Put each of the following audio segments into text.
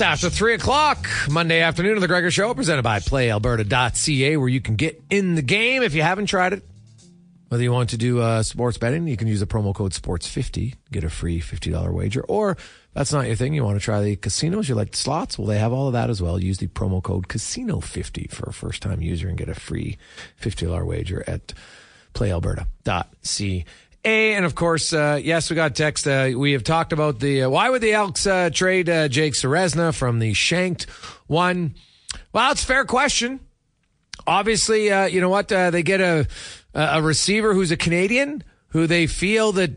After 3 o'clock, Monday afternoon of The Gregor Show, presented by PlayAlberta.ca, where you can get in the game if you haven't tried it. Whether you want to do uh, sports betting, you can use the promo code SPORTS50, get a free $50 wager. Or that's not your thing, you want to try the casinos, you like slots, well, they have all of that as well. Use the promo code CASINO50 for a first time user and get a free $50 wager at PlayAlberta.ca. And of course, uh, yes, we got text. Uh, we have talked about the uh, why would the Elks uh, trade uh, Jake Ceresna from the Shanked one? Well, it's a fair question. Obviously, uh, you know what? they get a a receiver who's a Canadian who they feel that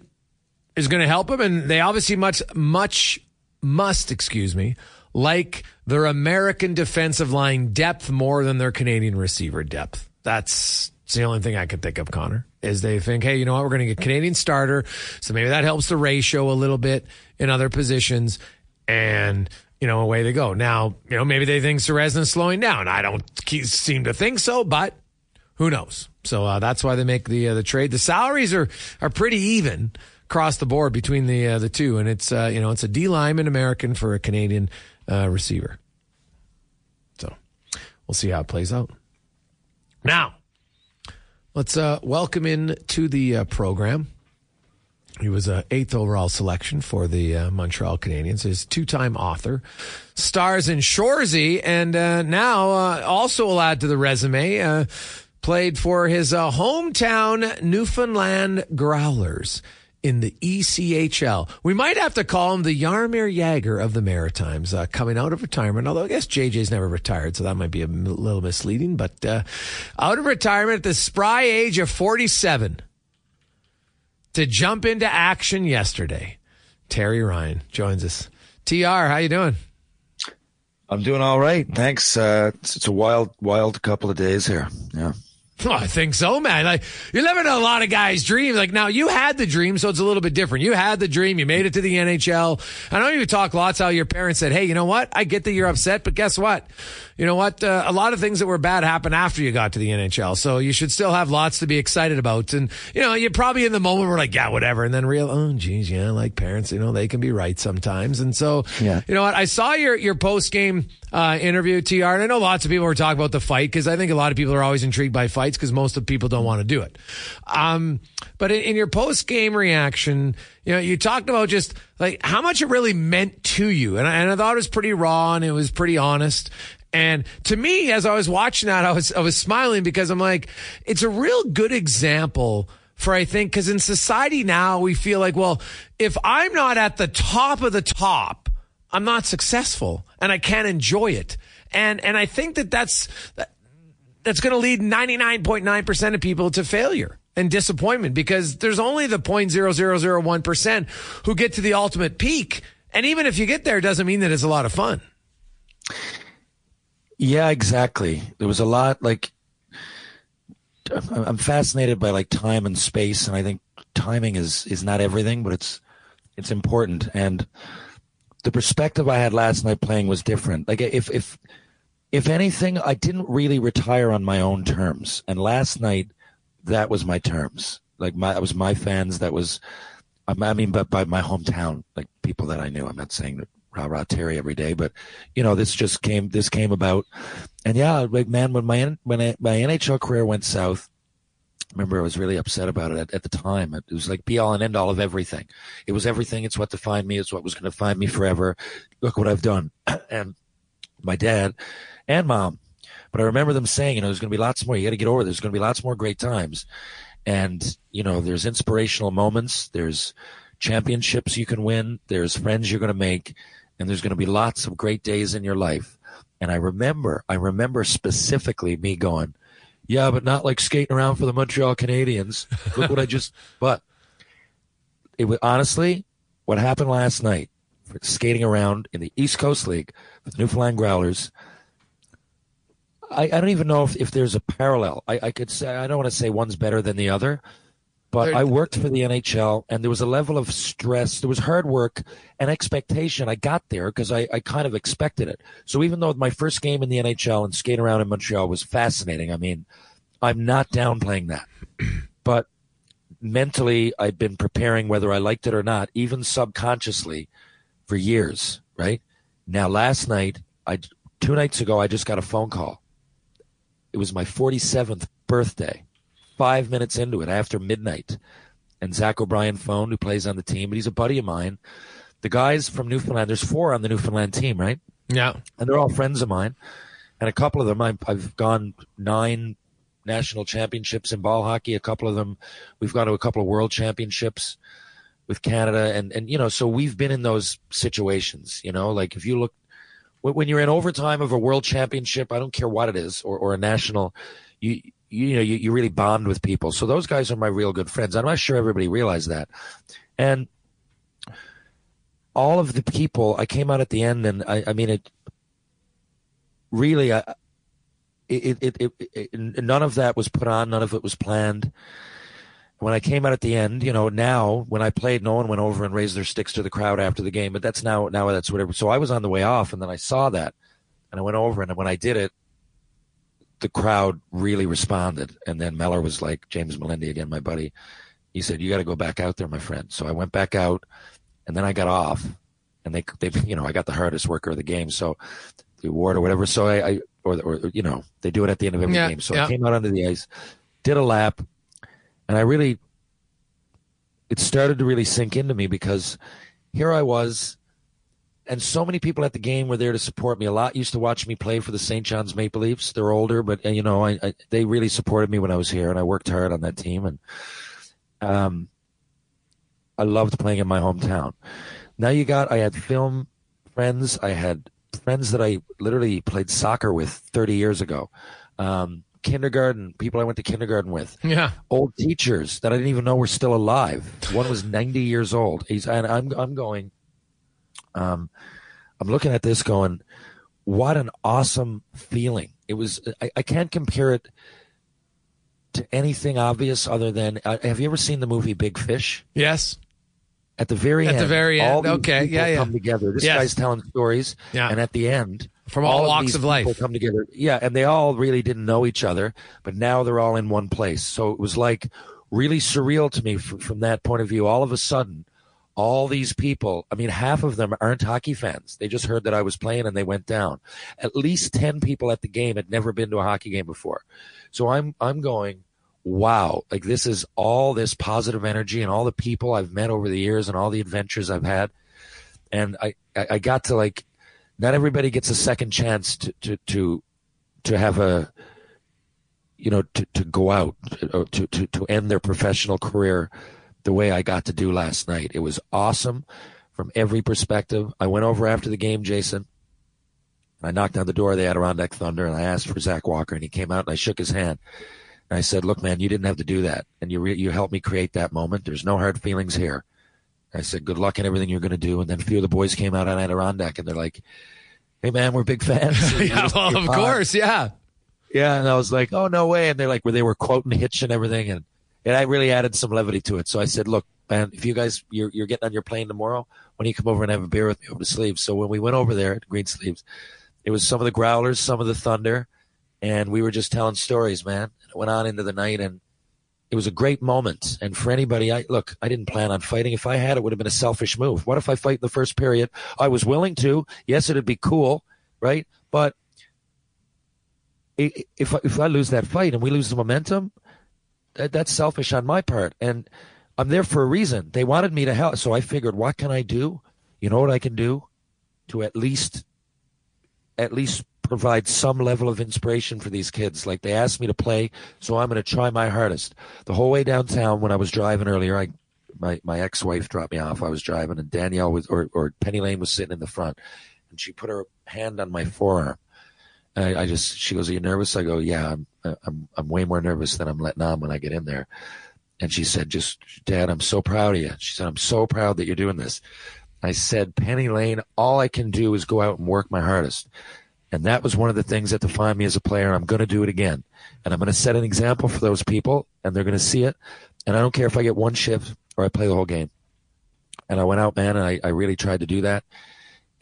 is going to help them, and they obviously much much must excuse me like their American defensive line depth more than their Canadian receiver depth. That's the only thing I could think of, Connor, is they think, hey, you know what? We're going to get Canadian starter. So maybe that helps the ratio a little bit in other positions. And, you know, away they go. Now, you know, maybe they think is slowing down. I don't seem to think so, but who knows? So uh, that's why they make the uh, the trade. The salaries are are pretty even across the board between the uh, the two, and it's uh, you know it's a D lineman American for a Canadian uh, receiver. So we'll see how it plays out. Now Let's uh, welcome in to the uh, program. He was an eighth overall selection for the uh, Montreal Canadiens. He's a two-time author, stars in Shoresy, and uh, now uh, also add to the resume. Uh, played for his hometown Newfoundland Growlers in the ECHL. We might have to call him the Jaromir Jagr of the Maritimes, uh, coming out of retirement. Although I guess JJ's never retired, so that might be a m- little misleading. But uh, out of retirement at the spry age of 47 to jump into action yesterday. Terry Ryan joins us. TR, how you doing? I'm doing all right. Thanks. Uh, it's, it's a wild, wild couple of days here. Yeah. I think so, man. Like you're living a lot of guys' dreams. Like now, you had the dream, so it's a little bit different. You had the dream. You made it to the NHL. I know you talk lots how your parents said, "Hey, you know what? I get that you're upset, but guess what? You know what? Uh, a lot of things that were bad happened after you got to the NHL, so you should still have lots to be excited about. And you know, you probably in the moment were like, yeah, whatever, and then real, oh, geez, yeah, like parents, you know, they can be right sometimes. And so, yeah. you know what? I saw your your post game uh, interview, TR, and I know lots of people were talking about the fight because I think a lot of people are always intrigued by fights because most of people don't want to do it. Um, but in, in your post game reaction, you know, you talked about just like how much it really meant to you, and I, and I thought it was pretty raw and it was pretty honest. And to me, as I was watching that, I was I was smiling because I'm like, it's a real good example for I think because in society now we feel like, well, if I'm not at the top of the top, I'm not successful and I can't enjoy it. And and I think that that's that's going to lead 99.9% of people to failure and disappointment because there's only the 0.0001% who get to the ultimate peak. And even if you get there, doesn't mean that it's a lot of fun. Yeah, exactly. There was a lot like I'm fascinated by like time and space, and I think timing is is not everything, but it's it's important. And the perspective I had last night playing was different. Like if if if anything, I didn't really retire on my own terms. And last night, that was my terms. Like my, that was my fans. That was, I mean, but by my hometown, like people that I knew. I'm not saying that rah rah Terry every day, but you know, this just came, this came about. And yeah, like man, when my, when I, my NHL career went south, remember I was really upset about it at, at, the time. It was like be all and end all of everything. It was everything. It's what defined me. It's what was going to define me forever. Look what I've done. and my dad and mom. But I remember them saying, you know, there's going to be lots more. You got to get over. There's going to be lots more great times, and you know, there's inspirational moments. There's championships you can win. There's friends you're going to make, and there's going to be lots of great days in your life. And I remember, I remember specifically me going, yeah, but not like skating around for the Montreal Canadiens. Look what I just, but it was honestly what happened last night, skating around in the East Coast League with Newfoundland Growlers I, I don't even know if, if there's a parallel. I, I could say I don't want to say one's better than the other, but I worked for the NHL and there was a level of stress. There was hard work and expectation. I got there because I, I kind of expected it. So even though my first game in the NHL and skating around in Montreal was fascinating, I mean, I'm not downplaying that. But mentally, I've been preparing whether I liked it or not, even subconsciously, for years, right? Now, last night, I two nights ago, I just got a phone call. It was my 47th birthday. Five minutes into it, after midnight, and Zach O'Brien phoned, who plays on the team, but he's a buddy of mine. The guys from Newfoundland, there's four on the Newfoundland team, right? Yeah. And they're all friends of mine. And a couple of them, I've, I've gone nine national championships in ball hockey. A couple of them, we've gone to a couple of world championships with Canada. And, and, you know, so we've been in those situations, you know, like if you look, when you're in overtime of a world championship, I don't care what it is, or, or a national, you, you know, you, you really bond with people. So those guys are my real good friends. I'm not sure everybody realized that. And all of the people, I came out at the end and I, I mean, it really, I, it, it, it, it, none of that was put on. None of it was planned. When I came out at the end, you know, now when I played, no one went over and raised their sticks to the crowd after the game, but that's now, now that's whatever. So I was on the way off and then I saw that and I went over and when I did it, the crowd really responded. And then Meller was like, James Melindy again, my buddy, he said, you got to go back out there, my friend. So I went back out and then I got off and they, they, you know, I got the hardest worker of the game. So the award or whatever. So I, I or, or, you know, they do it at the end of every yeah, game. So yeah. I came out onto the ice, did a lap and I really, it started to really sink into me because here I was and so many people at the game were there to support me. A lot used to watch me play for the St. John's Maple Leafs. They're older, but you know, I, I, they really supported me when I was here, and I worked hard on that team. And um, I loved playing in my hometown. Now you got, I had film friends. I had friends that I literally played soccer with 30 years ago. Um, kindergarten people I went to kindergarten with. Yeah. Old teachers that I didn't even know were still alive. One was 90 years old. He's and I'm I'm going um, I'm looking at this going, what an awesome feeling. It was, I, I can't compare it to anything obvious other than, uh, have you ever seen the movie Big Fish? Yes. At the very At end. At the very end. Okay. Yeah, yeah. Come together. This Yes. guy's telling stories. Yeah. And at the end, From all of walks these of life. come together. Yeah, and they all really didn't know each other, but now they're all in one place. So it was like really surreal to me f- from that point of view. All of a sudden, all these people, I mean, half of them aren't hockey fans. They just heard that I was playing and they went down. At least 10 people at the game had never been to a hockey game before. So I'm, I'm going, wow, like this is all this positive energy and all the people I've met over the years and all the adventures I've had. And I, I I got to like, not everybody gets a second chance to, to, to, to have a, you know, to, to go out, to, to, to, end their professional career the way I got to do last night. It was awesome from every perspective. I went over after the game, Jason. I knocked on the door of the Adirondack Thunder and I asked for Zach Walker and he came out and I shook his hand. And I said, look, man, you didn't have to do that. And you, re- you helped me create that moment. There's no hard feelings here. I said, good luck in everything you're going to do. And then a few of the boys came out on Adirondack and they're like, hey, man, we're big fans. yeah. Well, of fine. course. Yeah. Yeah, and I was like, "Oh no way!" And they're like, "Where they were quoting Hitch and everything," and and I really added some levity to it. So I said, "Look, man, if you guys you're you're getting on your plane tomorrow, why don't you come over and have a beer with me over the sleeves?" So when we went over there at Green Sleeves, it was some of the Growlers, some of the Thunder, and we were just telling stories, man. And it went on into the night, and it was a great moment. And for anybody, I look, I didn't plan on fighting. If I had, it would have been a selfish move. What if I fight in the first period? I was willing to. Yes, it'd be cool, right? But if if I lose that fight and we lose the momentum, that, that's selfish on my part. And I'm there for a reason. They wanted me to help, so I figured, what can I do? You know what I can do to at least, at least provide some level of inspiration for these kids. Like they asked me to play, so I'm going to try my hardest. The whole way downtown when I was driving earlier, I my my ex wife dropped me off. I was driving, and Danielle was or or Penny Lane was sitting in the front, and she put her hand on my forearm. I, I just, she goes, "Are you nervous?" I go, "Yeah, I'm, I'm, I'm way more nervous than I'm letting on when I get in there." And she said, "Just, Dad, I'm so proud of you." She said, "I'm so proud that you're doing this." I said, "Penny Lane, all I can do is go out and work my hardest." And that was one of the things that defined me as a player. I'm going to do it again. And I'm going to set an example for those people, and they're going to see it. And I don't care if I get one shift or I play the whole game. And I went out, man, and I, I really tried to do that.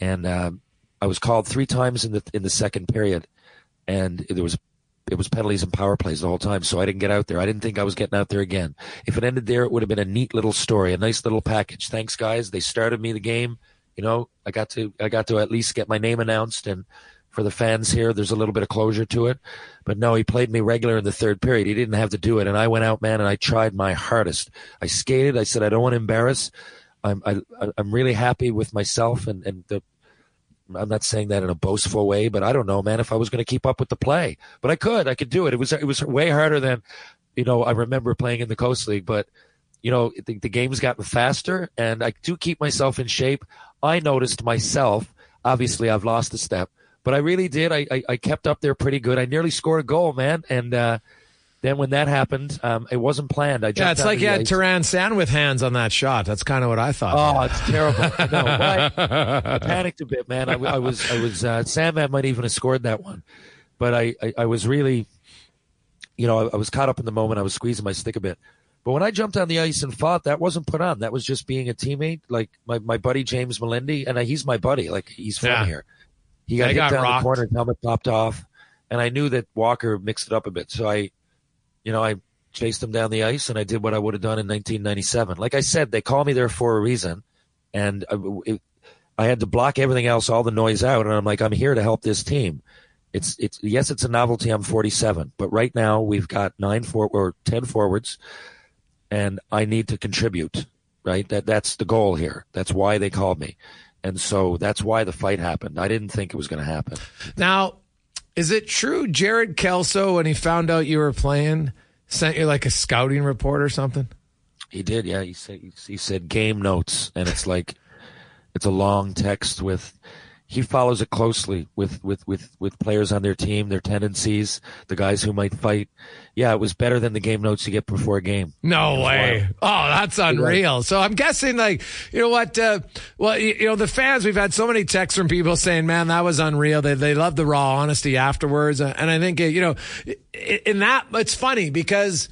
And um, I was called three times in the in the second period, and there was it was penalties and power plays the whole time. So I didn't get out there. I didn't think I was getting out there again. If it ended there, it would have been a neat little story, a nice little package. Thanks, guys. They started me the game. You know, I got to I got to at least get my name announced, and for the fans here, there's a little bit of closure to it. But no, he played me regular in the third period. He didn't have to do it, and I went out, man, and I tried my hardest. I skated. I said I don't want to embarrass. I'm I, I'm really happy with myself, and and the I'm not saying that in a boastful way, but I don't know, man, if I was going to keep up with the play. But I could, I could do it. It was it was way harder than, you know, I remember playing in the Coast League. But you know, the, the game's gotten faster, and I do keep myself in shape. I noticed myself. Obviously, I've lost a step, but I really did. I I, I kept up there pretty good. I nearly scored a goal, man, and. uh then when that happened, um, it wasn't planned. I yeah, it's like you had Tyran Sandwith hands on that shot. That's kind of what I thought. Oh, it's terrible. no, I, I, panicked a bit, man. I, I was, I was. Uh, Sam might even have scored that one, but I, I, I was really, you know, I, was caught up in the moment. I was squeezing my stick a bit. But when I jumped on the ice and fought, that wasn't put on. That was just being a teammate, like my, my buddy James Melindy, and he's my buddy. Like he's from yeah. here. He got hit got down rocked. the corner, helmet popped off, and I knew that Walker mixed it up a bit. So I you know, I chased them down the ice and I did what I would have done in 1997. Like I said, they call me there for a reason. And I, it, I had to block everything else, all the noise out. And I'm like, I'm here to help this team. It's, it's, yes, it's a novelty. I'm 47, but right now we've got nine for, or 10 forwards and I need to contribute, right? That, that's the goal here. That's why they called me. And so that's why the fight happened. I didn't think it was going to happen. Now, is it true Jared Keeso, when he found out you were playing, sent you like a scouting report or something? He did, yeah. He said he said game notes, and it's like it's a long text with he follows it closely with, with, with, with players on their team, their tendencies, the guys who might fight. Yeah, it was better than the game notes you get before a game. No way. Wild. Oh, that's unreal. So I'm guessing like, you know what, uh, well, you, you, know, the fans, we've had so many texts from people saying, man, that was unreal. They, they love the raw honesty afterwards. And I think, you know, in that, it's funny because,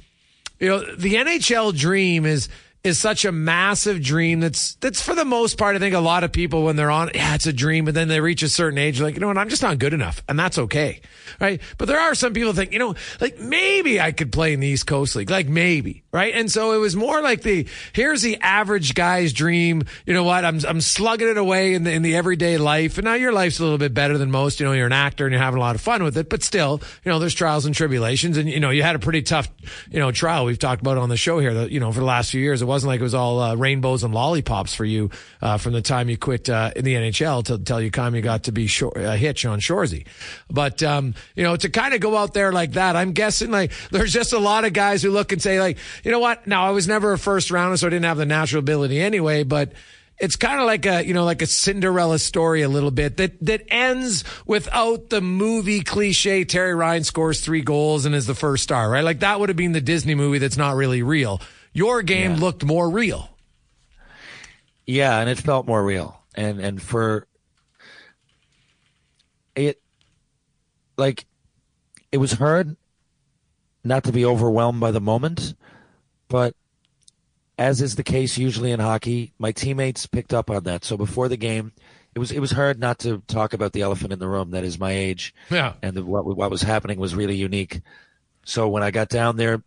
you know, the NHL dream is, is such a massive dream that's that's for the most part I think a lot of people when they're on yeah it's a dream but then they reach a certain age like you know what I'm just not good enough and that's okay right? But there are some people that think you know like maybe I could play in the East Coast League like maybe right? And so it was more like the here's the average guy's dream you know what I'm I'm slugging it away in the in the everyday life and now your life's a little bit better than most you know you're an actor and you're having a lot of fun with it but still you know there's trials and tribulations and you know you had a pretty tough you know trial we've talked about on the show here that you know for the last few years it wasn't like it was all uh, rainbows and lollipops for you uh, from the time you quit uh, in the NHL till, till you time you got to be short, uh, Hitch on Shoresy. But, um, you know, to kind of go out there like that, I'm guessing like there's just a lot of guys who look and say like, you know what? Now I was never a first rounder, so I didn't have the natural ability anyway, but it's kind of like a you know like a Cinderella story a little bit that that ends without the movie cliche Terry Ryan scores three goals and is the first star right like that would have been the Disney movie that's not really real your game yeah. looked more real. Yeah, and it felt more real. And and for it like it was hard not to be overwhelmed by the moment, but as is the case usually in hockey, my teammates picked up on that. So before the game, it was it was hard not to talk about the elephant in the room that is my age. Yeah, and the, what what was happening was really unique. So when I got down there,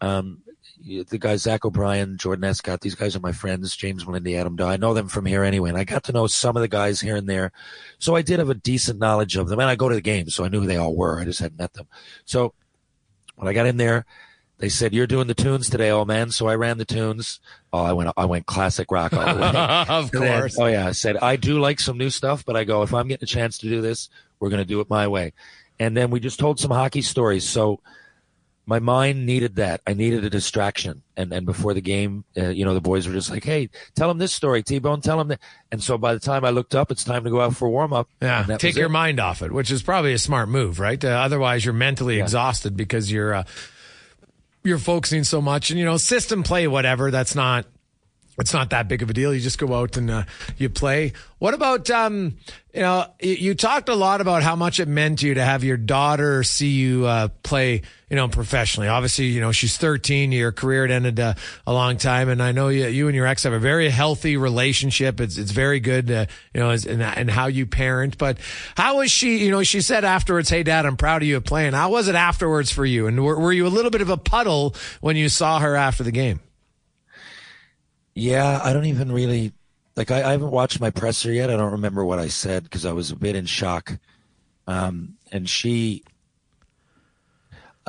um, the guys Zach O'Brien, Jordan Escott, these guys are my friends. James Melindy, Adam Daw. I know them from here anyway, and I got to know some of the guys here and there, so I did have a decent knowledge of them. And I go to the games, so I knew who they all were. I just hadn't met them. So when I got in there, they said, "You're doing the tunes today, old man." So I ran the tunes. Oh, I went, I went classic rock all the way. of course. Then, oh yeah, I said I do like some new stuff, but I go if I'm getting a chance to do this, we're going to do it my way. And then we just told some hockey stories. So my mind needed that. I needed a distraction. And and before the game, uh, you know, the boys were just like, "Hey, tell them this story, T Bone. Tell them that." And so by the time I looked up, it's time to go out for warm up. Yeah, take your it. mind off it, which is probably a smart move, right? Uh, otherwise, you're mentally yeah. exhausted because you're uh, you're focusing so much. And you know, system play, whatever. That's not it's not that big of a deal. You just go out and uh, you play. What about um, you know? You, talked a lot about how much it meant to you to have your daughter see you uh, play, you know, professionally. Obviously, you know she's 13. Your career had ended uh, a long time, and I know you, you and your ex have a very healthy relationship. It's it's very good, uh, you know, and and how you parent. But how was she? You know, she said afterwards, "Hey, Dad, I'm proud of you playing." How was it afterwards for you? And were, were you a little bit of a puddle when you saw her after the game? Yeah, I don't even really. like I, I haven't watched my presser yet. I don't remember what I said because I was a bit in shock. Um, and she,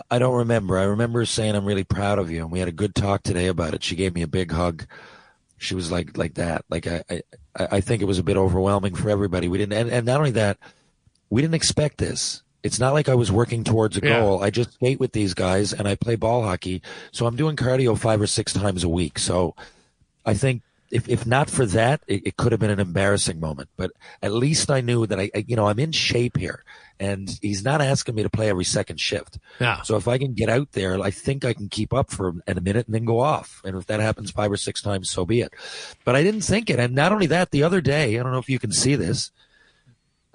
I don't remember. I remember saying, "I'm really proud of you," and we had a good talk today about it. She gave me a big hug. She was like, like that. Like I, I, I think it was a bit overwhelming for everybody. We didn't, and, and not only that, we didn't expect this. It's not like I was working towards a Yeah. goal. I just skate with these guys and I play ball hockey. So I'm doing cardio five or six times a week. So I think if, if not for that, it, it could have been an embarrassing moment. But at least I knew that I, I, you know, I'm in shape here, and he's not asking me to play every second shift. Yeah. So if I can get out there, I think I can keep up for a minute and then go off. And if that happens five or six times, so be it. But I didn't think it. And not only that, the other day, I don't know if you can see this.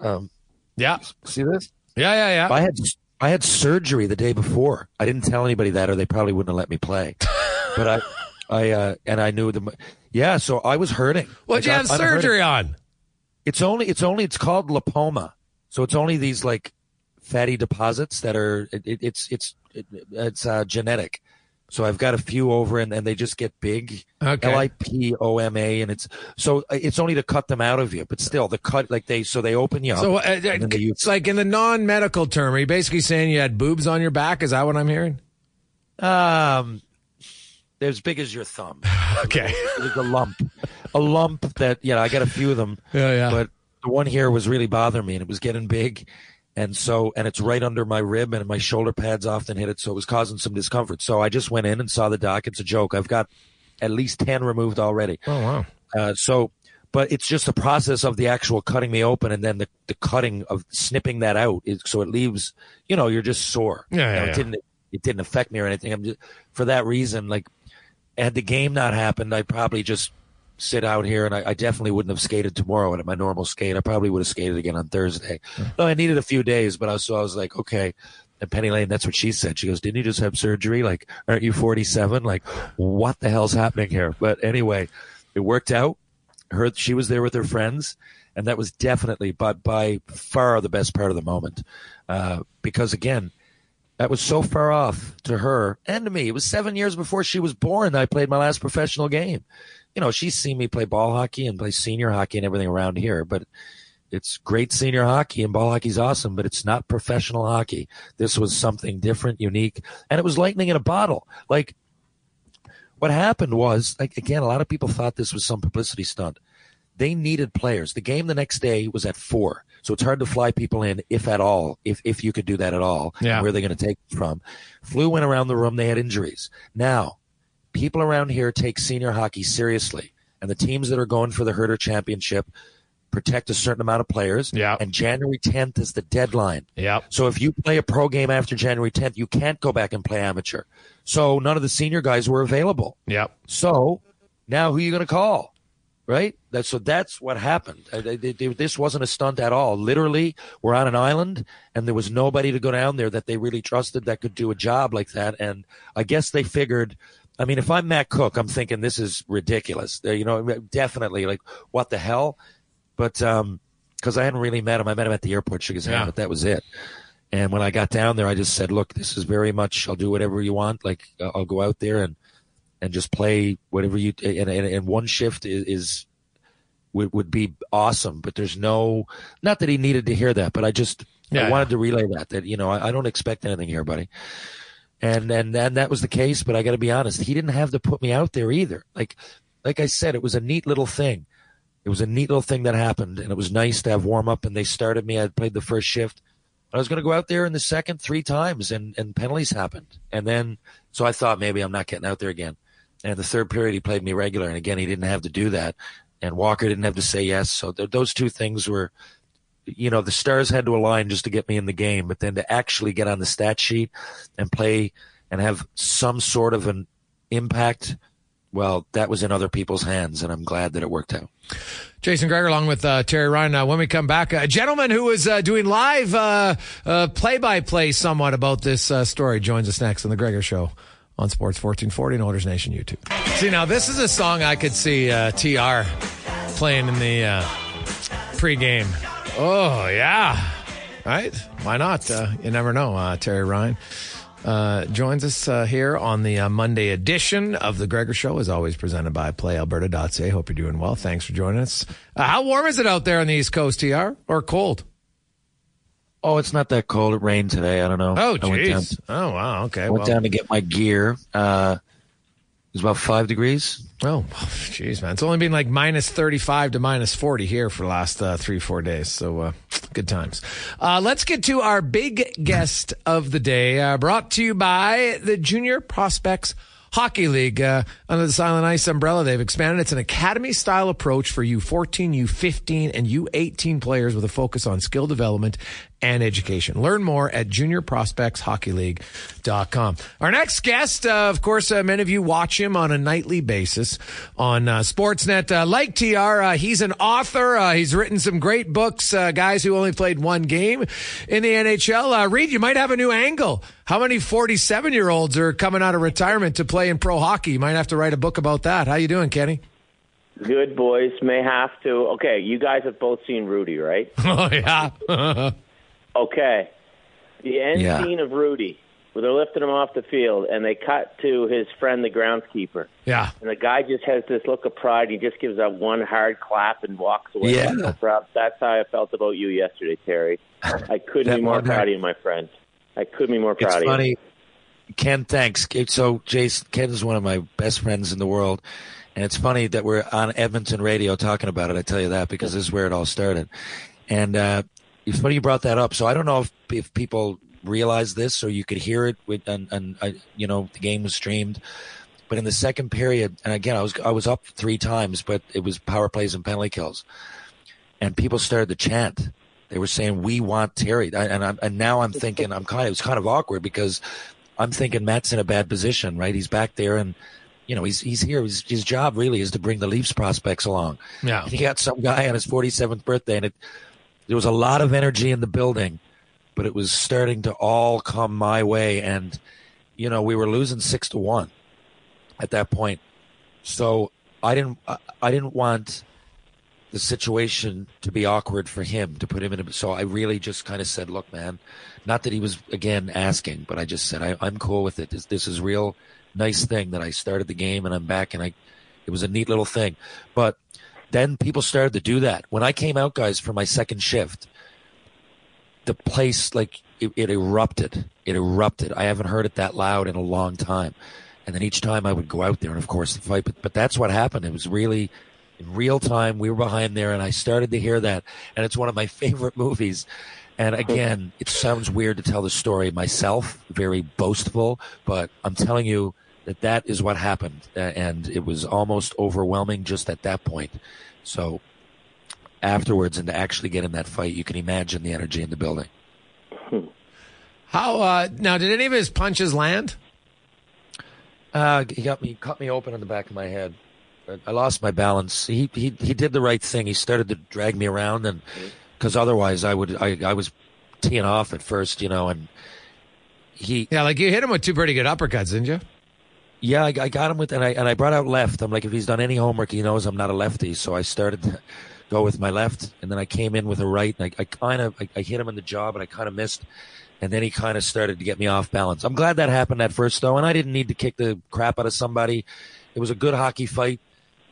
Um, Yeah. see this? Yeah. Yeah. Yeah. I had I had surgery the day before. I didn't tell anybody that, or they probably wouldn't have let me play. but I, I, uh, and I knew the. Yeah, so I was hurting. What'd you have I'm- I'm hurting. surgery on? It's only it's only it's called lipoma. So it's only these like fatty deposits that are it, it, it's it's it, it's uh, genetic. So I've got a few over and, and they just get big. Okay. L I P O M A and it's so uh, it's only to cut them out of you, but still the cut like they so they open you up. So uh, they it's like in the non-medical term. Are you basically saying you had boobs on your back? Is that what I'm hearing? um, they're as big as your thumb. Okay. Was a lump, a lump that you know I got a few of them. Yeah. Yeah. but the one here was really bothering me and it was getting big and so and it's right under my rib and my shoulder pads often hit it so it was causing some discomfort so i just went in and saw the doc it's a joke i've got at least 10 removed already oh wow. uh, so but it's just the process of the actual cutting me open and then the, the cutting of snipping that out is, so it leaves you know you're just sore Yeah, You yeah, know, yeah. it didn't it didn't affect me or anything i'm just for that reason like had the game not happened i'd probably just sit out here and I, I definitely wouldn't have skated tomorrow at my normal skate. I probably would have skated again on thursday. No i needed a few days but i was so i was like okay. And penny lane that's what she said. She goes didn't you just have surgery? Like aren't you 47 like what the hell's happening here? But anyway it worked out. Her she was there with her friends and that was definitely but by far the best part of the moment. Uh, because again that was so far off to her and to me. It was seven years before she was born that i played my last professional game. You know she's seen me play ball hockey and play senior hockey and everything around here but it's great senior hockey and ball hockey's awesome but it's not professional hockey. This was something different unique and it was lightning in a bottle. Like what happened was like again a lot of people thought this was some publicity stunt. They needed players. The game the next day was at four so it's hard to fly people in if at all if if you could do that at all Yeah. where are they going to take from flu went around the room they had injuries now people around here take senior hockey seriously and the teams that are going for the herder championship protect a certain amount of players Yeah. and january 10th is the deadline Yep. so if you play a pro game after January 10th, you can't go back and play amateur. So none of the senior guys were available. Yep. So now who are you going to call? Right? That's so that's what happened. Uh, they- they- they- This wasn't a stunt at all. Literally, we're on an island and there was nobody to go down there that they really trusted that could do a job like that. And I guess they figured, I mean, if I'm Matt Cook, I'm thinking this is ridiculous. Uh, You know, definitely like, what the hell? But, um, cause I hadn't really met him. I met him at the airport, shook his hand, Yeah. but that was it. And when I got down there, I just said, "Look, this is very much. I'll do whatever you want. Like uh, I'll go out there and and just play whatever you. And, and, and one shift is, is would would be awesome. But there's no, not that he needed to hear that, but I just Yeah, I wanted to relay that that you know I, I don't expect anything here, buddy. And and and that was the case. But I got to be honest, he didn't have to put me out there either. Like like I said, it was a neat little thing. It was a neat little thing that happened, and it was nice to have warm up. And they started me. I played the first shift. I was going to go out there in the second three times, and and penalties happened. And then so I thought maybe I'm not getting out there again. And the third period, he played me regular, and again he didn't have to do that. And Walker didn't have to say yes. So th- those two things were, you know, the stars had to align just to get me in the game, but then to actually get on the stat sheet and play and have some sort of an impact. Well, that was in other people's hands, and I'm glad that it worked out. Jason Gregor along with uh, Terry Ryan. Uh, when we come back, a gentleman who was uh, doing live uh, uh, play-by-play somewhat about this uh, story joins us next on the Gregor Show on Sports 1440 and Oilers Nation YouTube. See, now this is a song I could see uh, TR playing in the uh, pregame. Oh, yeah. Right? Why not? Uh, you never know, uh, Terry Ryan. uh, joins us uh, here on the Monday edition of the Gregor Show, as always presented by PlayAlberta.ca. Hope you're doing well. Thanks for joining us. How warm is it out there on the East Coast, TR, or cold? Oh, it's not that cold. It rained today. I don't know. Oh, jeez. Oh, wow. Okay. I went well, down to get my gear. Uh, it was about five degrees. Oh, jeez, man. It's only been like minus 35 to minus 40 here for the last uh, three, four days. So, uh, good times. Uh, let's get to our big guest of the day, uh, brought to you by the Junior Prospects Hockey League. Uh, under the Silent Ice umbrella, they've expanded. It's an academy style approach for U14, U15, and U18 players with a focus on skill development and education. Learn more at juniorprospectshockeyleague.com. Our next guest, uh, of course, uh, many of you watch him on a nightly basis on uh, Sportsnet. Uh, like TR, uh, he's an author. Uh, he's written some great books, uh, guys who only played one game in the NHL. Uh, Reid, you might have a new angle. How many 47 year olds are coming out of retirement to play in pro hockey? You might have to write a book about that. How you doing, Kenny? Good boys may have to. Okay, you guys have both seen Rudy, right? Oh, yeah. Okay. The end Yeah. scene of Rudy, where they're lifting him off the field, and they cut to his friend, the groundskeeper. yeah. And the guy just has this look of pride. He just gives that one hard clap and walks away. Yeah. That's how I felt about you yesterday, Terry. I couldn't be more proud of you, my friend. I couldn't be more proud It's of you. funny. Ken, thanks. So, Jason, Ken is one of my best friends in the world. And it's funny that we're on Edmonton radio talking about it. I tell you that because this is where it all started. And uh, it's funny you brought that up. So I don't know if, if people realize this or you could hear it with, and, and uh, you know, the game was streamed. But in the second period, and again, I was I was up three times, but it was power plays and penalty kills, and people started to chant. They were saying, "We want Terry," I- and I'm, and now I'm thinking I'm kind of it was kind of awkward because I'm thinking Matt's in a bad position, right? He's back there, and you know he's he's here. His, his job really is to bring the Leafs prospects along. Yeah. And he got some guy on his 47th birthday, and it there was a lot of energy in the building, but it was starting to all come my way, and you know we were losing six to one at that point. So I didn't I, didn't want the situation to be awkward for him to put him in a so I really just kind of said, look, man, not that he was again asking, but I just said I, I'm cool with it. This, this is real nice thing that I started the game and I'm back and I it was a neat little thing. But then people started to do that. When I came out, guys, for my second shift, the place like it, it erupted. It erupted. I haven't heard it that loud in a long time. And then each time I would go out there and of course the fight. But but that's what happened. It was really in real time. We were behind there and I started to hear that. And it's one of my favorite movies. And again, it sounds weird to tell the story myself, very boastful, but I'm telling you that that is what happened. Uh, And it was almost overwhelming just at that point. So afterwards and to actually get in that fight, you can imagine the energy in the building. How, uh, now, did any of his punches land? Uh, he got me, cut me open on the back of my head. I- I lost my balance. He he he did the right thing. He started to drag me around, and because otherwise I would I I was teeing off at first, you know, and he Yeah, like you hit him with two pretty good uppercuts, didn't you? Yeah I, I got him with and I and I brought out left. I'm like if he's done any homework, he knows I'm not a lefty. So I started to go with my left, and then I came in with a right, and I, I kind of I, I hit him in the jaw, but I kind of missed. And then he kind of started to get me off balance. I'm glad that happened at first, though, and I didn't need to kick the crap out of somebody. It was a good hockey fight.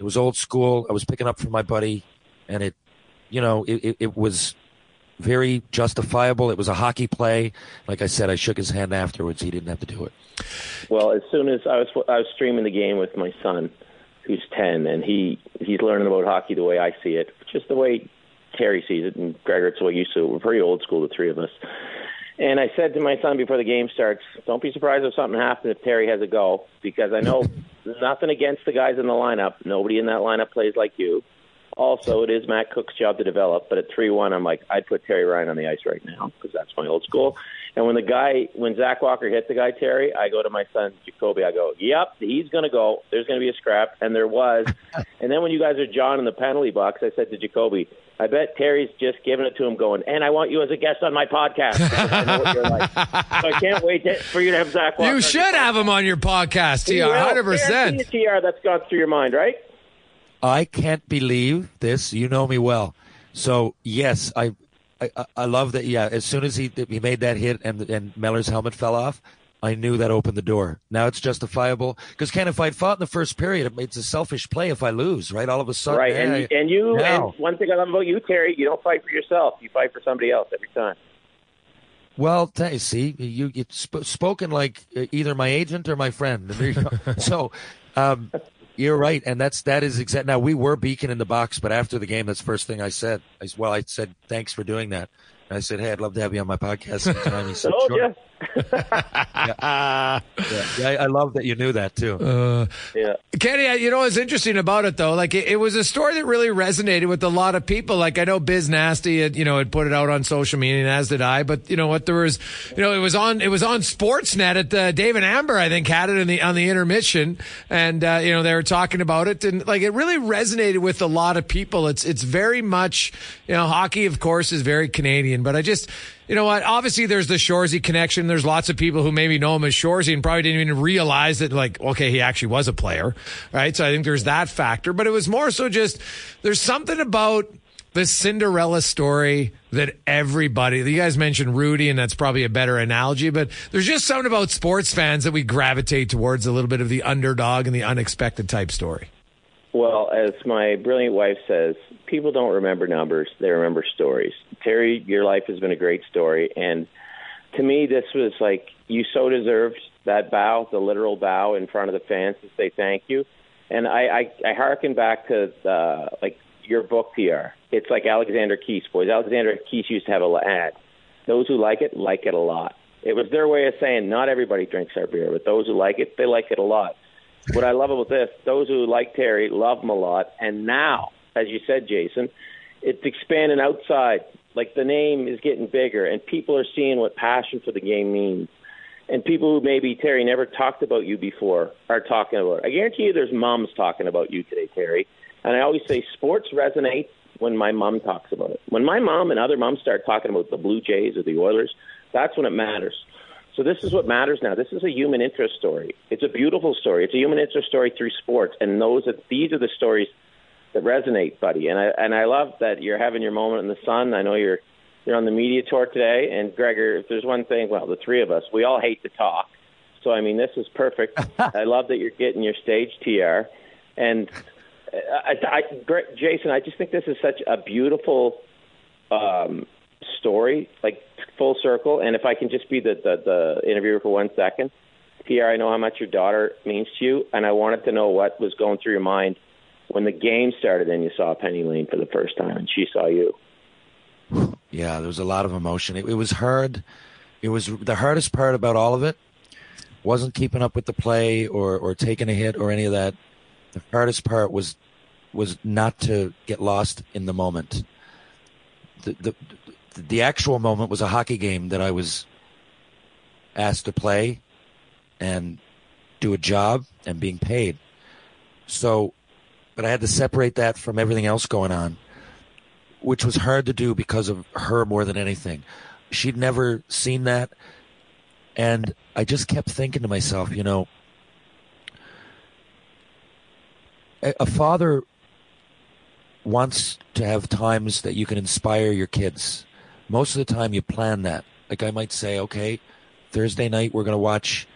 It was old school. I was picking up for my buddy, and it, you know, it, it, it was very justifiable. It was a hockey play. Like I said, I shook his hand afterwards. He didn't have to do it. Well, as soon as I was I was streaming the game with my son, who's ten, and he he's learning about hockey the way I see it, just the way Terry sees it, and Gregor it's the way you see it. We're pretty old school, the three of us. And I said to my son before the game starts, "Don't be surprised if something happens if Terry has a go, because I know nothing against the guys in the lineup. Nobody in that lineup plays like you. Also, it is Matt Cook's job to develop. But at three-one, I'm like, I'd put Terry Ryan on the ice right now because that's my old school. And when the guy, when Zach Walker hit the guy Terry, I go to my son Jacoby. I go, "Yep, he's going to go. There's going to be a scrap." And there was. and then when you guys are John in the penalty box, I said to Jacoby, "I bet Terry's just giving it to him, going, and I want you as a guest on my podcast." I know what you're like. So I can't wait to, for you to have Zach Walker. You should have him on your podcast, TR, 100%. Guarantee TR, that's gone through your mind, right? I can't believe this. You know me well. So yes, I, I, I love that. Yeah, as soon as he he made that hit and and Meller's helmet fell off, I knew that opened the door. Now it's justifiable because Ken, if I'd fought in the first period, it's a selfish play if I lose, right? All of a sudden, right? And, and you, now. and one thing I love about you, Terry, you don't fight for yourself; you fight for somebody else every time. Well, t- see, you you sp- spoken like uh, either my agent or my friend. so, um, you're right, and that's that is exact. Now we were beacon in the box, but after the game, that's the first thing I said. I, well, I said thanks for doing that. And I said, hey, I'd love to have you on my podcast sometime. He said, oh, sure yeah. yeah. I love that you knew that too. Uh, yeah, Kenny, you know what's interesting about it though? Like it, it, was a story that really resonated with a lot of people. Like I know Biz Nasty, had, you know, had put it out on social media, and as did I. But you know what? There was, you know, it was on it was on Sportsnet at uh, Dave and Amber. I think had it in the on the intermission, and uh, you know they were talking about it, and like it really resonated with a lot of people. It's it's very much, you know, hockey of course is very Canadian, but I just you know what? Obviously, there's the Shoresy connection. There's lots of people who maybe know him as Shoresy and probably didn't even realize that, like, okay, he actually was a player, right? So I think there's that factor. But it was more so just there's something about the Cinderella story that everybody, you guys mentioned Rudy, and that's probably a better analogy, but there's just something about sports fans that we gravitate towards a little bit of the underdog and the unexpected type story. Well, as my brilliant wife says, people don't remember numbers; they remember stories. Terry, your life has been a great story, and to me, this was like you so deserved that bow, the literal bow in front of the fans to say thank you. And I, I, I harken back to uh, like your book PR. It's like Alexander Keith's boys. Alexander Keith used to have a ad. Those who like it like it a lot. It was their way of saying not everybody drinks our beer, but those who like it, they like it a lot what I love about this, those who like Terry love him a lot. And now, as you said, Jason, it's expanding outside. Like the name is getting bigger, and people are seeing what passion for the game means. And people who maybe Terry never talked about you before are talking about it. I guarantee you, there's moms talking about you today, Terry. And I always say sports resonates when my mom talks about it. When my mom and other moms start talking about the Blue Jays or the Oilers, that's when it matters. So this is what matters now. This is a human interest story. It's a beautiful story. It's a human interest story through sports, and those are, these are the stories that resonate, buddy. And I and I love that you're having your moment in the sun. I know you're you're on the media tour today, and Gregor, if there's one thing, well, the three of us, we all hate to talk. So I mean, this is perfect. I love that you're getting your stage TR, and I, I, Jason, I just think this is such a beautiful um, story, like full circle. And if I can just be the, the, the interviewer for one second, Pierre, I know how much your daughter means to you, and I wanted to know what was going through your mind when the game started and you saw Penny Lane for the first time and she saw you. Yeah, there was a lot of emotion. It, it was hard. It was the hardest part about all of it wasn't keeping up with the play or, or taking a hit or any of that. The hardest part was was not to get lost in the moment. The, the the actual moment was a hockey game that I was asked to play and do a job and being paid. So, but I had to separate that from everything else going on, which was hard to do because of her more than anything. She'd never seen that. And I just kept thinking to myself, you know, a father wants to have times that you can inspire your kids most of the time you plan that. Like I might say, okay, Thursday night we're going to watch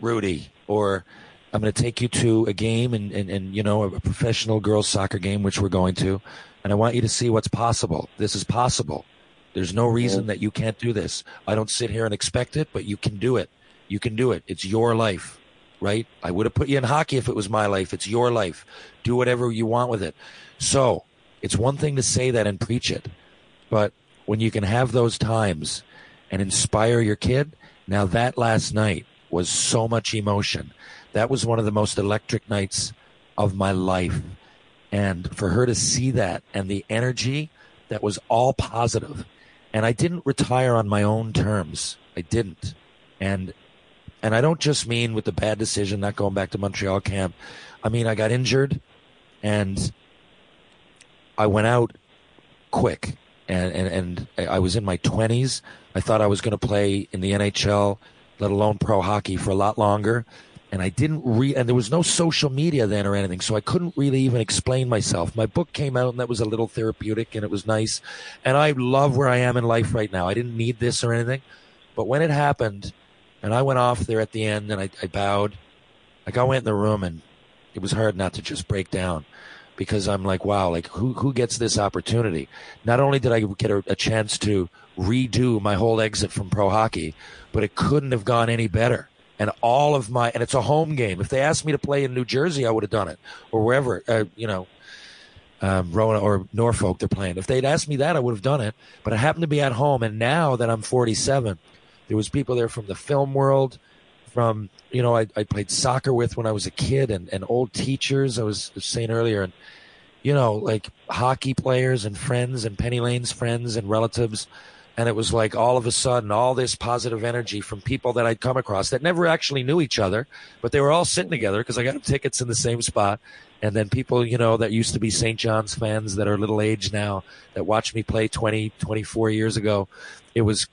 Rudy, or I'm going to take you to a game and, and, and, you know, a professional girls soccer game, which we're going to. And I want you to see what's possible. This is possible. There's no reason that you can't do this. I don't sit here and expect it, but you can do it. You can do it. It's your life, right? I would have put you in hockey if it was my life. It's your life. Do whatever you want with it. So it's one thing to say that and preach it, but when you can have those times and inspire your kid. Now, that last night was so much emotion. That was one of the most electric nights of my life. And for her to see that and the energy that was all positive. and I didn't retire on my own terms. I didn't. And and I don't just mean with the bad decision not going back to Montreal camp. I mean I got injured and I went out quick and, and, and I was in my 20s. I thought I was going to play in the NHL, let alone pro hockey, for a lot longer. And I didn't re, and there was no social media then or anything, so I couldn't really even explain myself. My book came out, and that was a little therapeutic, and it was nice. And I love where I am in life right now. I didn't need this or anything, but when it happened, And I went off there at the end and I, I bowed. Like I went in the room and it was hard not to just break down because I'm like, wow, like who who gets this opportunity? Not only did I get a, a, chance to redo my whole exit from pro hockey, but it couldn't have gone any better. And all of my and it's a home game. If they asked me to play in New Jersey, I would have done it or wherever, uh, you know, um, or Norfolk they're playing. If they'd asked me that, I would have done it. But I happened to be at home, and now that I'm 47, there was people there from the film world, from you know I, I played soccer with when I was a kid, and, and old teachers. I was saying earlier, and you know like hockey players and friends and Penny Lane's friends and relatives. And it was like all of a sudden, all this positive energy from people that I'd come across that never actually knew each other, but they were all sitting together because I got tickets in the same spot and then people, you know, that used to be St. John's fans that are little age now that watched me play 20, 24 years ago. It was,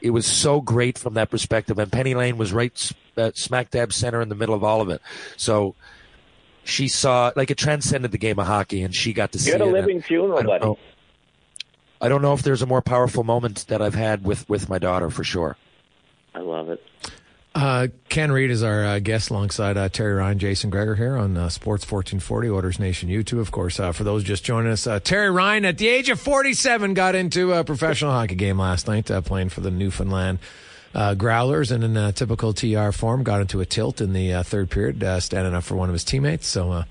it was so great from that perspective. And Penny Lane was right uh, smack dab center in the middle of all of it. So she saw, like, it transcended the game of hockey and she got to you see had it. a living funeral, buddy. know, I don't know if there's a more powerful moment that I've had with, with my daughter for sure. I love it. Uh, Ken Reid is our uh, guest alongside uh, Terry Ryan, Jason Gregor here on uh, Sports 1440, Oilers Nation YouTube, of course. Uh, for those just joining us, uh, Terry Ryan, at the age of 47, got into a professional hockey game last night, playing for the Newfoundland uh, Growlers, and in uh, typical TR form, got into a tilt in the uh, third period, uh, standing up for one of his teammates. So, uh,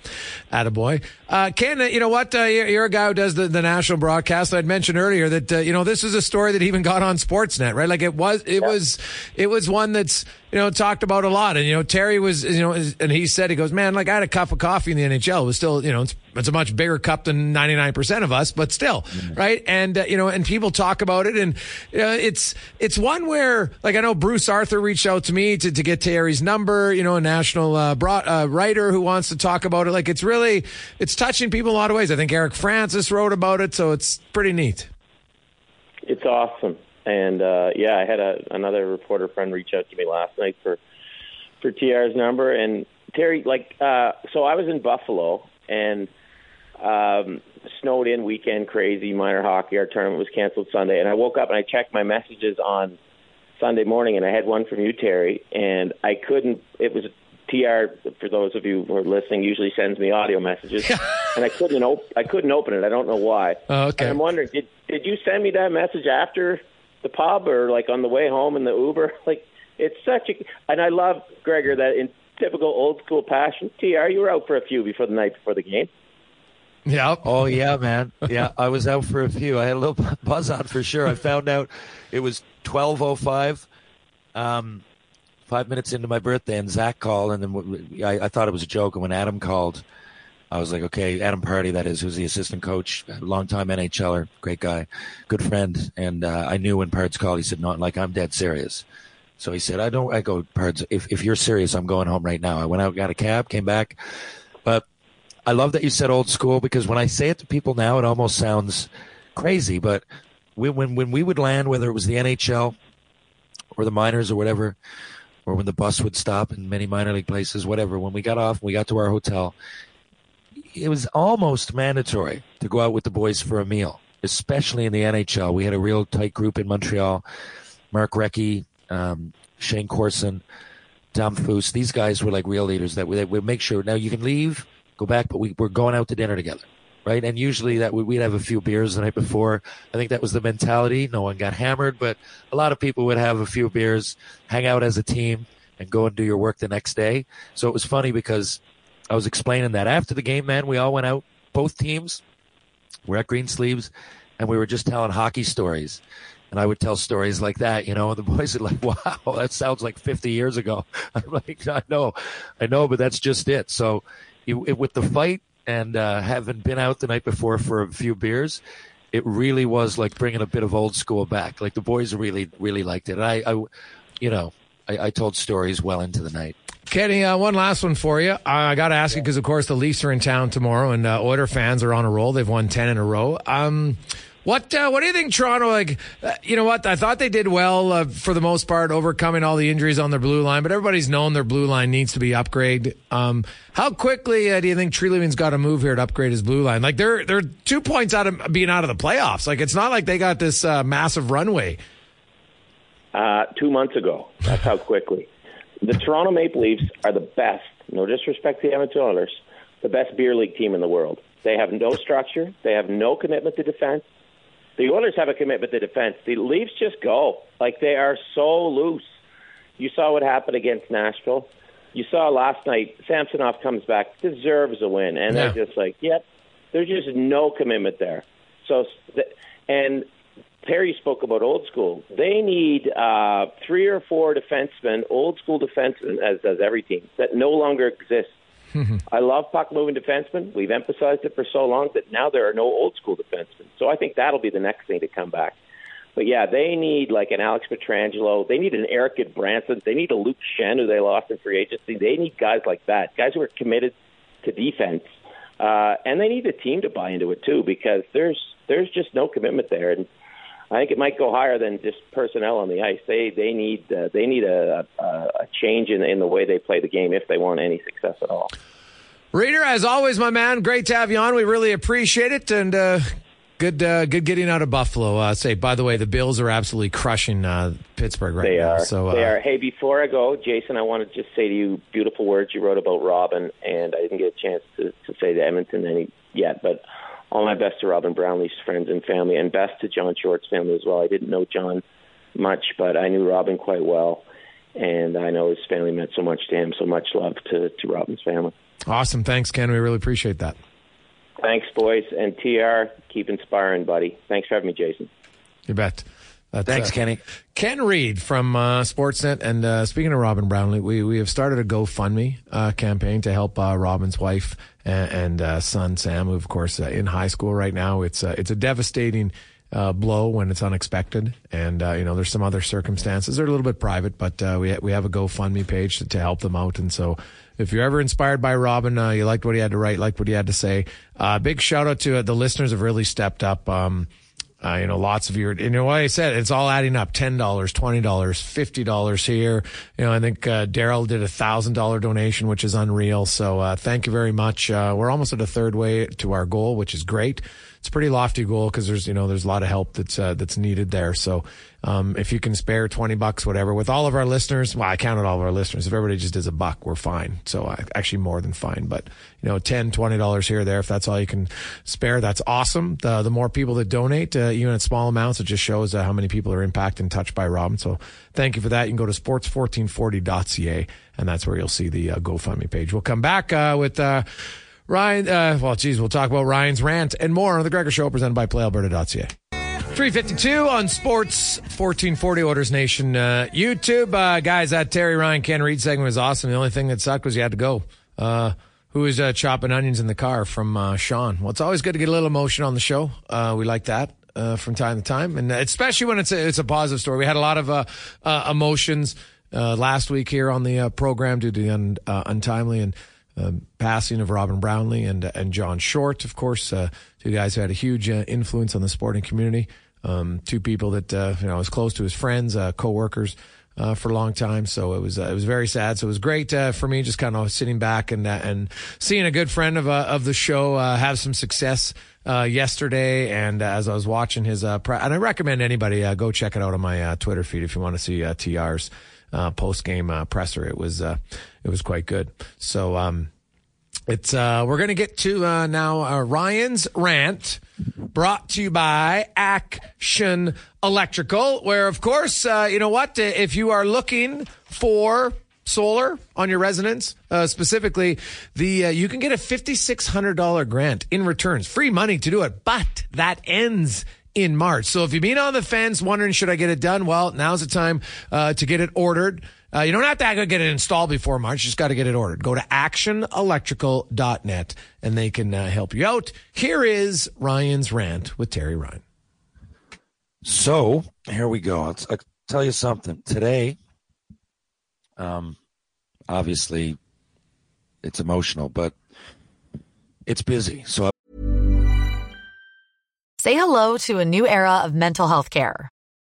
attaboy. Uh, Ken, you know what? Uh, you're, a guy who does the, the national broadcast. I'd mentioned earlier that, uh, you know, this is a story that even got on Sportsnet, right? Like it was, it yeah. was, it was one that's, you know, talked about a lot. And, you know, Terry was, you know, and he said, he goes, man, like I had a cup of coffee in the NHL. It was still, you know, it's, it's a much bigger cup than 99% of us, but still, mm-hmm. right? And, uh, you know, and people talk about it. And uh, it's, it's one where, like, I know Bruce Arthur reached out to me to, to get Terry's number, you know, a national uh, uh, writer who wants to talk about it. Like, it's really, it's touching people in a lot of ways. I think Eric Francis wrote about it, so it's pretty neat. It's awesome. And uh, yeah, I had a, another reporter friend reach out to me last night for for TR's number. And Terry, like, uh, so I was in Buffalo and um, snowed in weekend, crazy minor hockey. Our tournament was canceled Sunday, and I woke up and I checked my messages on Sunday morning, and I had one from you, Terry, and I couldn't. It was TR for those of you who are listening usually sends me audio messages, and I couldn't op- I couldn't open it. I don't know why. Oh, okay. And I'm wondering, did did you send me that message after the pub or like on the way home in the Uber? Like it's such a and I love Gregor that in typical old school passion. Tr, you were out for a few before the night before the game. Yeah. Oh yeah, man. Yeah, I was out for a few. I had a little buzz on for sure. I found out it was twelve oh five. Um, five minutes into my birthday, and Zach called, and then I, I, thought it was a joke. And when Adam called, I was like, okay, Adam Pardy, that is, who's the assistant coach, longtime NHLer, great guy, good friend. And uh, I knew when Pards called, he said, no, like, I'm dead serious. So he said, I don't, I go, Pards, if, if you're serious, I'm going home right now. I went out, got a cab, came back. But I love that you said old school because when I say it to people now, it almost sounds crazy. But when, when, when we would land, whether it was the NHL or the minors or whatever, or when the bus would stop in many minor league places, whatever. When we got off, and we got to our hotel, it was almost mandatory to go out with the boys for a meal, especially in the NHL. We had a real tight group in Montreal. Mark Recchi, um, Shayne Corson, Damphousse. These guys were like real leaders that would make sure. Now you can leave, go back, but we, we're going out to dinner together right? And usually that we'd have a few beers the night before. I think that was the mentality. No one got hammered, but a lot of people would have a few beers, hang out as a team, and go and do your work the next day. So it was funny because I was explaining that after the game, man, we all went out, both teams. We're at Greensleeves, and we were just telling hockey stories. And I would tell stories like that, you know, and the boys are like, wow, that sounds like 50 years ago. I'm like, I know, I know, but that's just it. So it, it, with the fight, and uh, having been out the night before for a few beers, it really was like bringing a bit of old school back. Like the boys really, really liked it. I, I you know, I, I told stories well into the night. Kenny, uh, one last one for you. I got to ask you because, of course, the Leafs are in town tomorrow, and uh, Oiler fans are on a roll. They've won ten in a row. Um, what uh, What do you think, Toronto? Like, uh, you know what? I thought they did well uh, for the most part, overcoming all the injuries on their blue line. But everybody's known their blue line needs to be upgraded. Um, how quickly uh, do you think Treliving's got to move here to upgrade his blue line? Like, they're they're two points out of being out of the playoffs. Like, it's not like they got this uh, massive runway. uh, two months ago. That's how quickly. The Toronto Maple Leafs are the best. No disrespect to the Edmonton Oilers, the best beer league team in the world. They have no structure. They have no commitment to defense. The Oilers have a commitment to defense. The Leafs just go like they are so loose. You saw what happened against Nashville. You saw last night. Samsonov comes back, deserves a win, and Yeah. they're just like, yep. There's just no commitment there. So, and Perry spoke about old school. They need uh, three or four defensemen, old school defensemen, as does every team, that no longer I love puck moving defensemen. We've emphasized it for so long that now there are no old school defensemen. So I think that'll be the next thing to come back. But yeah, they need like an Alex Pietrangelo. They need an Eric Branson. They need a Luke Schenn, who they lost in free agency. They need guys like that, guys who are committed to defense, uh, and they need the team to buy into it too, because there's there's just no commitment there, and I think it might go higher than just personnel on the ice. They they need uh, they need a, a, a change in in the way they play the game if they want any success at all. Reader, as always, my man, great to have you on. We really appreciate it, and uh, good, uh, good getting out of Buffalo. Uh, say, by the way, the Bills are absolutely crushing uh, Pittsburgh right They now. are. So they uh, are. Hey, before I go, Jason, I want to just say to you beautiful words you wrote about Robin, and I didn't get a chance to, to say to Edmonton any yet, but all my best to Robin Brownlee's friends and family, and best to John Short's family as well. I didn't know John much, but I knew Robin quite well, and I know his family meant so much to him. So much love to, to Robin's family. awesome. Thanks, Ken. We really appreciate that. Thanks, boys, and TR, keep inspiring, buddy. Thanks for having me, Jason. You bet. That's, Thanks, uh, Kenny. Ken Reid from uh, Sportsnet. And uh, speaking of Robin Brownlee, we, we have started a GoFundMe uh, campaign to help uh, Robin's wife and, and uh, son Sam, who of course uh, in high school right now. It's uh, it's a devastating uh, blow when it's unexpected, and uh, you know there's some other circumstances. They're a little bit private, but uh, we we have a GoFundMe page to, to help them out, and so. If you're ever inspired by Robin, uh, you liked what he had to write, liked what he had to say. Uh, big shout out to uh, the listeners have really stepped up. Um, uh, you know, lots of your, you know, like I said, it's all adding up. $10, $20, $50 here. You know, I think, uh, Daryl did a thousand dollar donation, which is unreal. So, uh, thank you very much. Uh, we're almost at a third way to our goal, which is great. It's a pretty lofty goal because there's, you know, there's a lot of help that's, uh, that's needed there. So, um, if you can spare 20 bucks, whatever, with all of our listeners, well, I counted all of our listeners. If everybody just does a buck, we're fine. So, uh, actually more than fine, but, you know, 10, $20 here or there, if that's all you can spare, that's awesome. The, the more people that donate, uh, even at small amounts, it just shows uh, how many people are impacted and touched by Robin. So thank you for that. You can go to sports1440.ca and that's where you'll see the uh, GoFundMe page. We'll come back, uh, with, uh, Ryan, uh, well, geez, we'll talk about Ryan's rant and more on the Gregor Show presented by PlayAlberta.ca. 352 on Sports 1440 Oilers Nation uh, YouTube. Uh, guys, that Terry Ryan Ken Reid segment was awesome. The only thing that sucked was you had to go. Uh, uh, chopping onions in the car from uh, Sean? Well, it's always good to get a little emotion on the show. Uh, we like that. Uh, from time to time, and especially when it's a, it's a positive story. We had a lot of emotions uh, last week here on the uh, program due to the un, untimely and um, passing of Robin Brownlee and and John Short, of course, uh, two guys who had a huge uh, influence on the sporting community. Um, two people that uh, you know was close to his friends, uh, co-workers uh, for a long time. So it was uh, it was very sad. So it was great uh, for me, just kind of sitting back and and seeing a good friend of of the show have some success. Yesterday, and as I was watching his, pre- and I recommend anybody go check it out on my Twitter feed if you want to see TR's post game presser. It was it was quite good. So um, it's uh, we're gonna get to uh, now uh, Ryan's rant, brought to you by Action Electrical, where of course uh, you know what if you are looking for solar on your residence, uh, specifically the uh, you can get a fifty six hundred dollar grant in returns, free money to do it, but that ends in March. So if you've been on the fence wondering should I get it done, well now's the time uh, to get it ordered. Uh, you don't have to go get it installed before March. You just got to get it ordered. Go to actionelectrical.net and they can uh, help you out. Here is Ryan's rant with Terry Ryan. So here we go. I'll, I'll tell you something. Today, um, obviously, it's emotional, but it's busy. So I- Say hello to a new era of mental health care.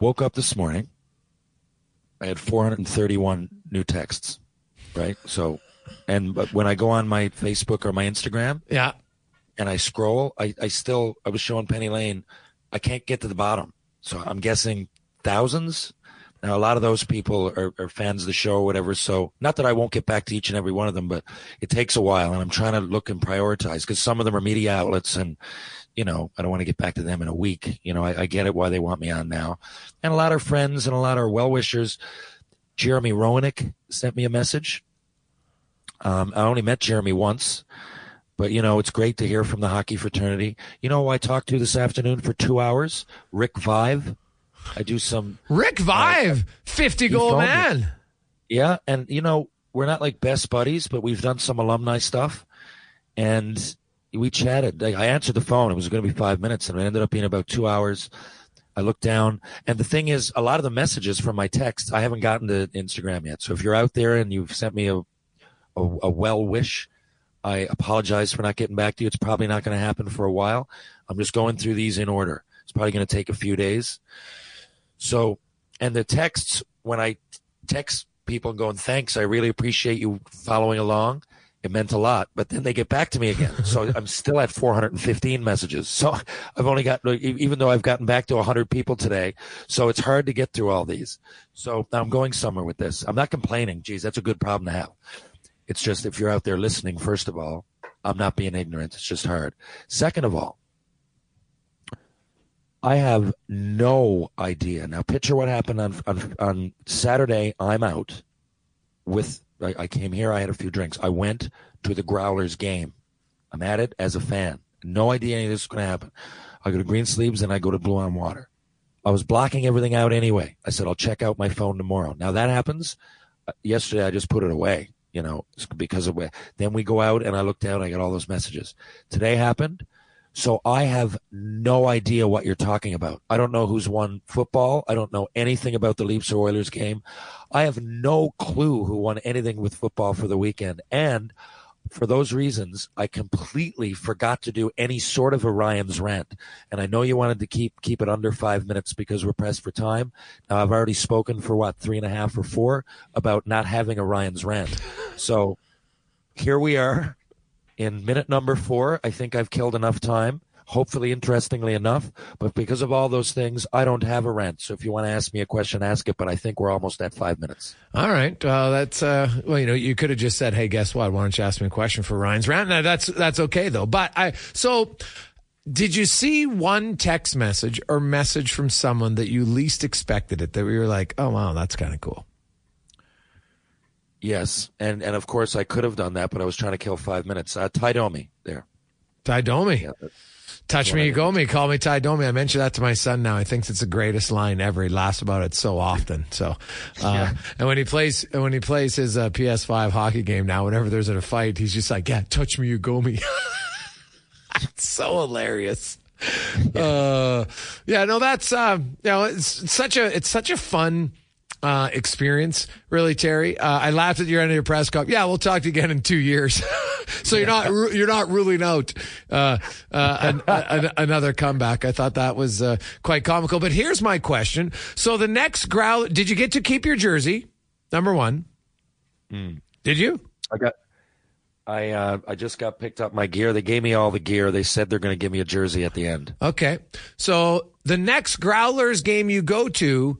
Woke up this morning. I had 431 new texts, right? So, and but when I go on my Facebook or my Instagram Yeah. and I scroll, I, I still, I was showing Penny Lane, I can't get to the bottom. So I'm guessing thousands. Now, a lot of those people are, are fans of the show or whatever. So, not that I won't get back to each and every one of them, but it takes a while. And I'm trying to look and prioritize because some of them are media outlets and, you know, I don't want to get back to them in a week. You know, I, I get it why they want me on now. And a lot of friends and a lot of well wishers. Jeremy Roenick sent me a message. Um, I only met Jeremy once, but you know, it's great to hear from the hockey fraternity. You know who I talked to this afternoon for two hours? Rick Vaive. I do some Rick Vaive, 50 goal phoned me. man. Yeah, and you know, we're not like best buddies, but we've done some alumni stuff, and we chatted. I I answered the phone. It was going to be five minutes, and it ended up being about two hours. I looked down, and the thing is, a lot of the messages from my texts I haven't gotten to Instagram yet. So if you're out there and you've sent me a a, a well wish, I apologize for not getting back to you. It's probably not going to happen for a while. I'm just going through these in order. It's probably going to take a few days. So, and the texts, when I text people and going, thanks, I really appreciate you following along. It meant a lot, but then they get back to me again. So I'm still at 415 messages. So I've only got, even though I've gotten back to 100 people today, so it's hard to get through all these. So I'm going somewhere with this. I'm not complaining. Geez, that's a good problem to have. It's just if you're out there listening, first of all, I'm not being ignorant. It's just hard. Second of all, I have no idea. Now, picture what happened on on, on Saturday. I'm out with. I, I came here. I had a few drinks. I went to the Growlers game. I'm at it as a fan. No idea any of this is going to happen. I go to Green Sleeves and I go to Blue on Water. I was blocking everything out anyway. I said I'll check out my phone tomorrow. Now that happens. Uh, yesterday I just put it away. You know, because of where. Then we go out and I look down. I got all those messages. Today happened. So I have no idea what you're talking about. I don't know who's won football. I don't know anything about the Leafs or Oilers game. I have no clue who won anything with football for the weekend. And for those reasons, I completely forgot to do any sort of Orion's rant. And I know you wanted to keep keep it under five minutes because we're pressed for time. Now I've already spoken for what three and a half or four about not having Orion's rant. So here we are in minute number four. I think I've killed enough time. Hopefully, interestingly enough, but because of all those things, I don't have a rant. So if you want to ask me a question, ask it. But I think we're almost at five minutes. All right. Uh, that's uh, well, you know, you could have just said, "Hey, guess what? Why don't you ask me a question for Ryan's rant?" No, that's that's okay though. But I so did you see one text message or message from someone that you least expected it that we were like, "Oh wow, that's kind of cool." Yes, and and of course I could have done that, but I was trying to kill five minutes. Uh, Ty Domi there. Ty Domi. Yeah, Touch me, you go me. Call me Ty Domi. I mentioned that to my son now. He thinks it's the greatest line ever. He laughs about it so often. So, uh, and when he plays, and when he plays his uh, PS5 hockey game now, whenever there's a fight, he's just like, "Yeah, touch me, you go me." it's so hilarious. Uh, yeah, no, that's uh, you know, it's, it's such a it's such a fun uh, experience, really, Terry. Uh, I laughed at your end of your press conference. Yeah, we'll talk again in two years. so you're not ru- you're not ruling out uh, uh, an, an, another comeback. I thought that was uh, quite comical. But here's my question: So the next growl, did you get to keep your jersey? Number one, did you? I got. I uh, I just got picked up my gear. They gave me all the gear. They said they're going to give me a jersey at the end. Okay. So the next Growlers game you go to,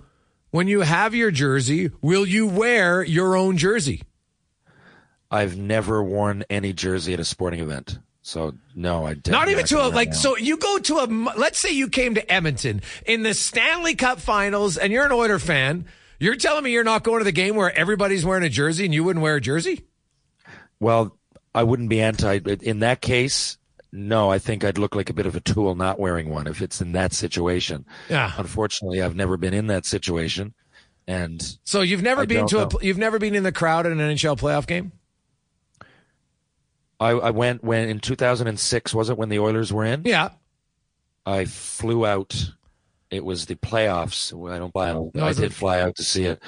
when you have your jersey, will you wear your own jersey? I've never worn any jersey at a sporting event, so no, I didn't. definitely even to a like. now. So you go to a. Let's say you came to Edmonton in the Stanley Cup Finals, and you're an Oiler fan. You're telling me you're not going to the game where everybody's wearing a jersey and you wouldn't wear a jersey? Well, I wouldn't be anti. In that case, no, I think I'd look like a bit of a tool not wearing one if it's in that situation. Yeah. Unfortunately, I've never been in that situation, and So you've never I been to a. know. You've never been in the crowd at an NHL playoff game. I, I went when in 2006 was it when the Oilers were in? Yeah. I flew out. It was the playoffs. I don't. Don't, No, I did fly out to see it.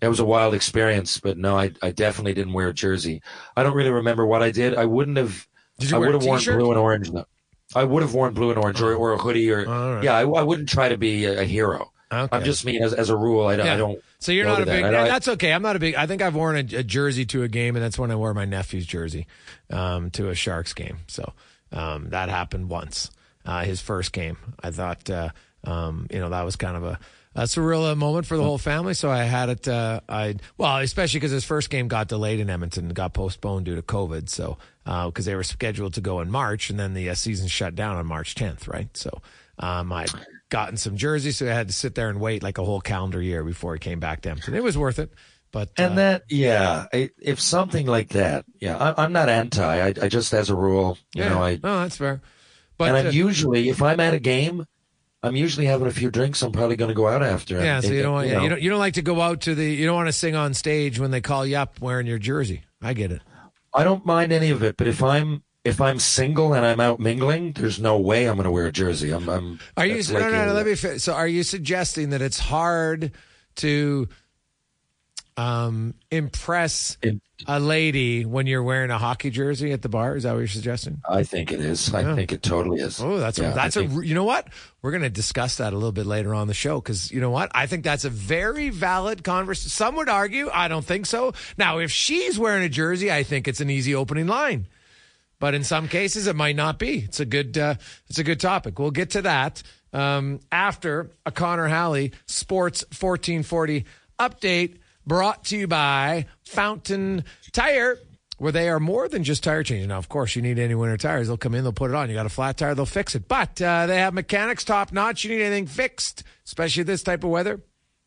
It was a wild experience, but no, I, I definitely didn't wear a jersey. I don't really remember what I did. I wouldn't have. Did you I would have worn blue and orange. though. I would have worn blue and orange, or, or a hoodie, or right. yeah. I, I wouldn't try to be a, a hero. Okay. I'm just mean as, as a rule. I don't. I don't So you're not a big. I- and that's okay. I'm not a big. I think I've worn a, a jersey to a game, and that's when I wore my nephew's jersey um, to a Sharks game. So um, that happened once. Uh, his first game. I thought, uh, um, you know, that was kind of a, a surreal uh, moment for the whole family. So I had it. Uh, I well, especially because his first game got delayed in Edmonton, got postponed due to COVID. So because they were scheduled to go in March, and then the uh, season shut down on March 10th, right? So um, I'd gotten some jerseys, so I had to sit there and wait like a whole calendar year before he came back to Edmonton. It was worth it, but uh, And that, yeah, I, if something like that, yeah, I, I'm not anti. I, I just, as a rule, you yeah, know, I no, that's fair. But and I'm uh, usually, if I'm at a game, I'm usually having a few drinks. I'm probably going to go out after. yeah, so you don't want, you yeah, know, you don't you don't like to go out to the you don't want to sing on stage when they call you up wearing your jersey. I get it. I don't mind any of it, but if I'm if I'm single and I'm out mingling, there's no way I'm going to wear a jersey. I'm. I'm Are you no, like no, no, let me so are you suggesting that it's hard to um impress a lady when you're wearing a hockey jersey at the bar? Is that what you're suggesting? I think it is. I Yeah. think it totally is. Oh, that's Yeah, a, I that's a think- you know what we're going to discuss that a little bit later on the show because you know what I think that's a very valid conversation. Some would argue I don't think so. Now, if she's wearing a jersey, I think it's an easy opening line, but in some cases it might not be. It's a good uh, it's a good topic. We'll get to that um, after a Connor Halley Sports fourteen forty update brought to you by Fountain Tire where they are more than just tire changing. Now, of course, you need any winter tires. They'll come in, they'll put it on. You got a flat tire, they'll fix it. But uh, they have mechanics top notch. You need anything fixed, especially this type of weather.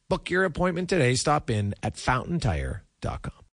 Book your appointment today. Stop in at fountaintire.com.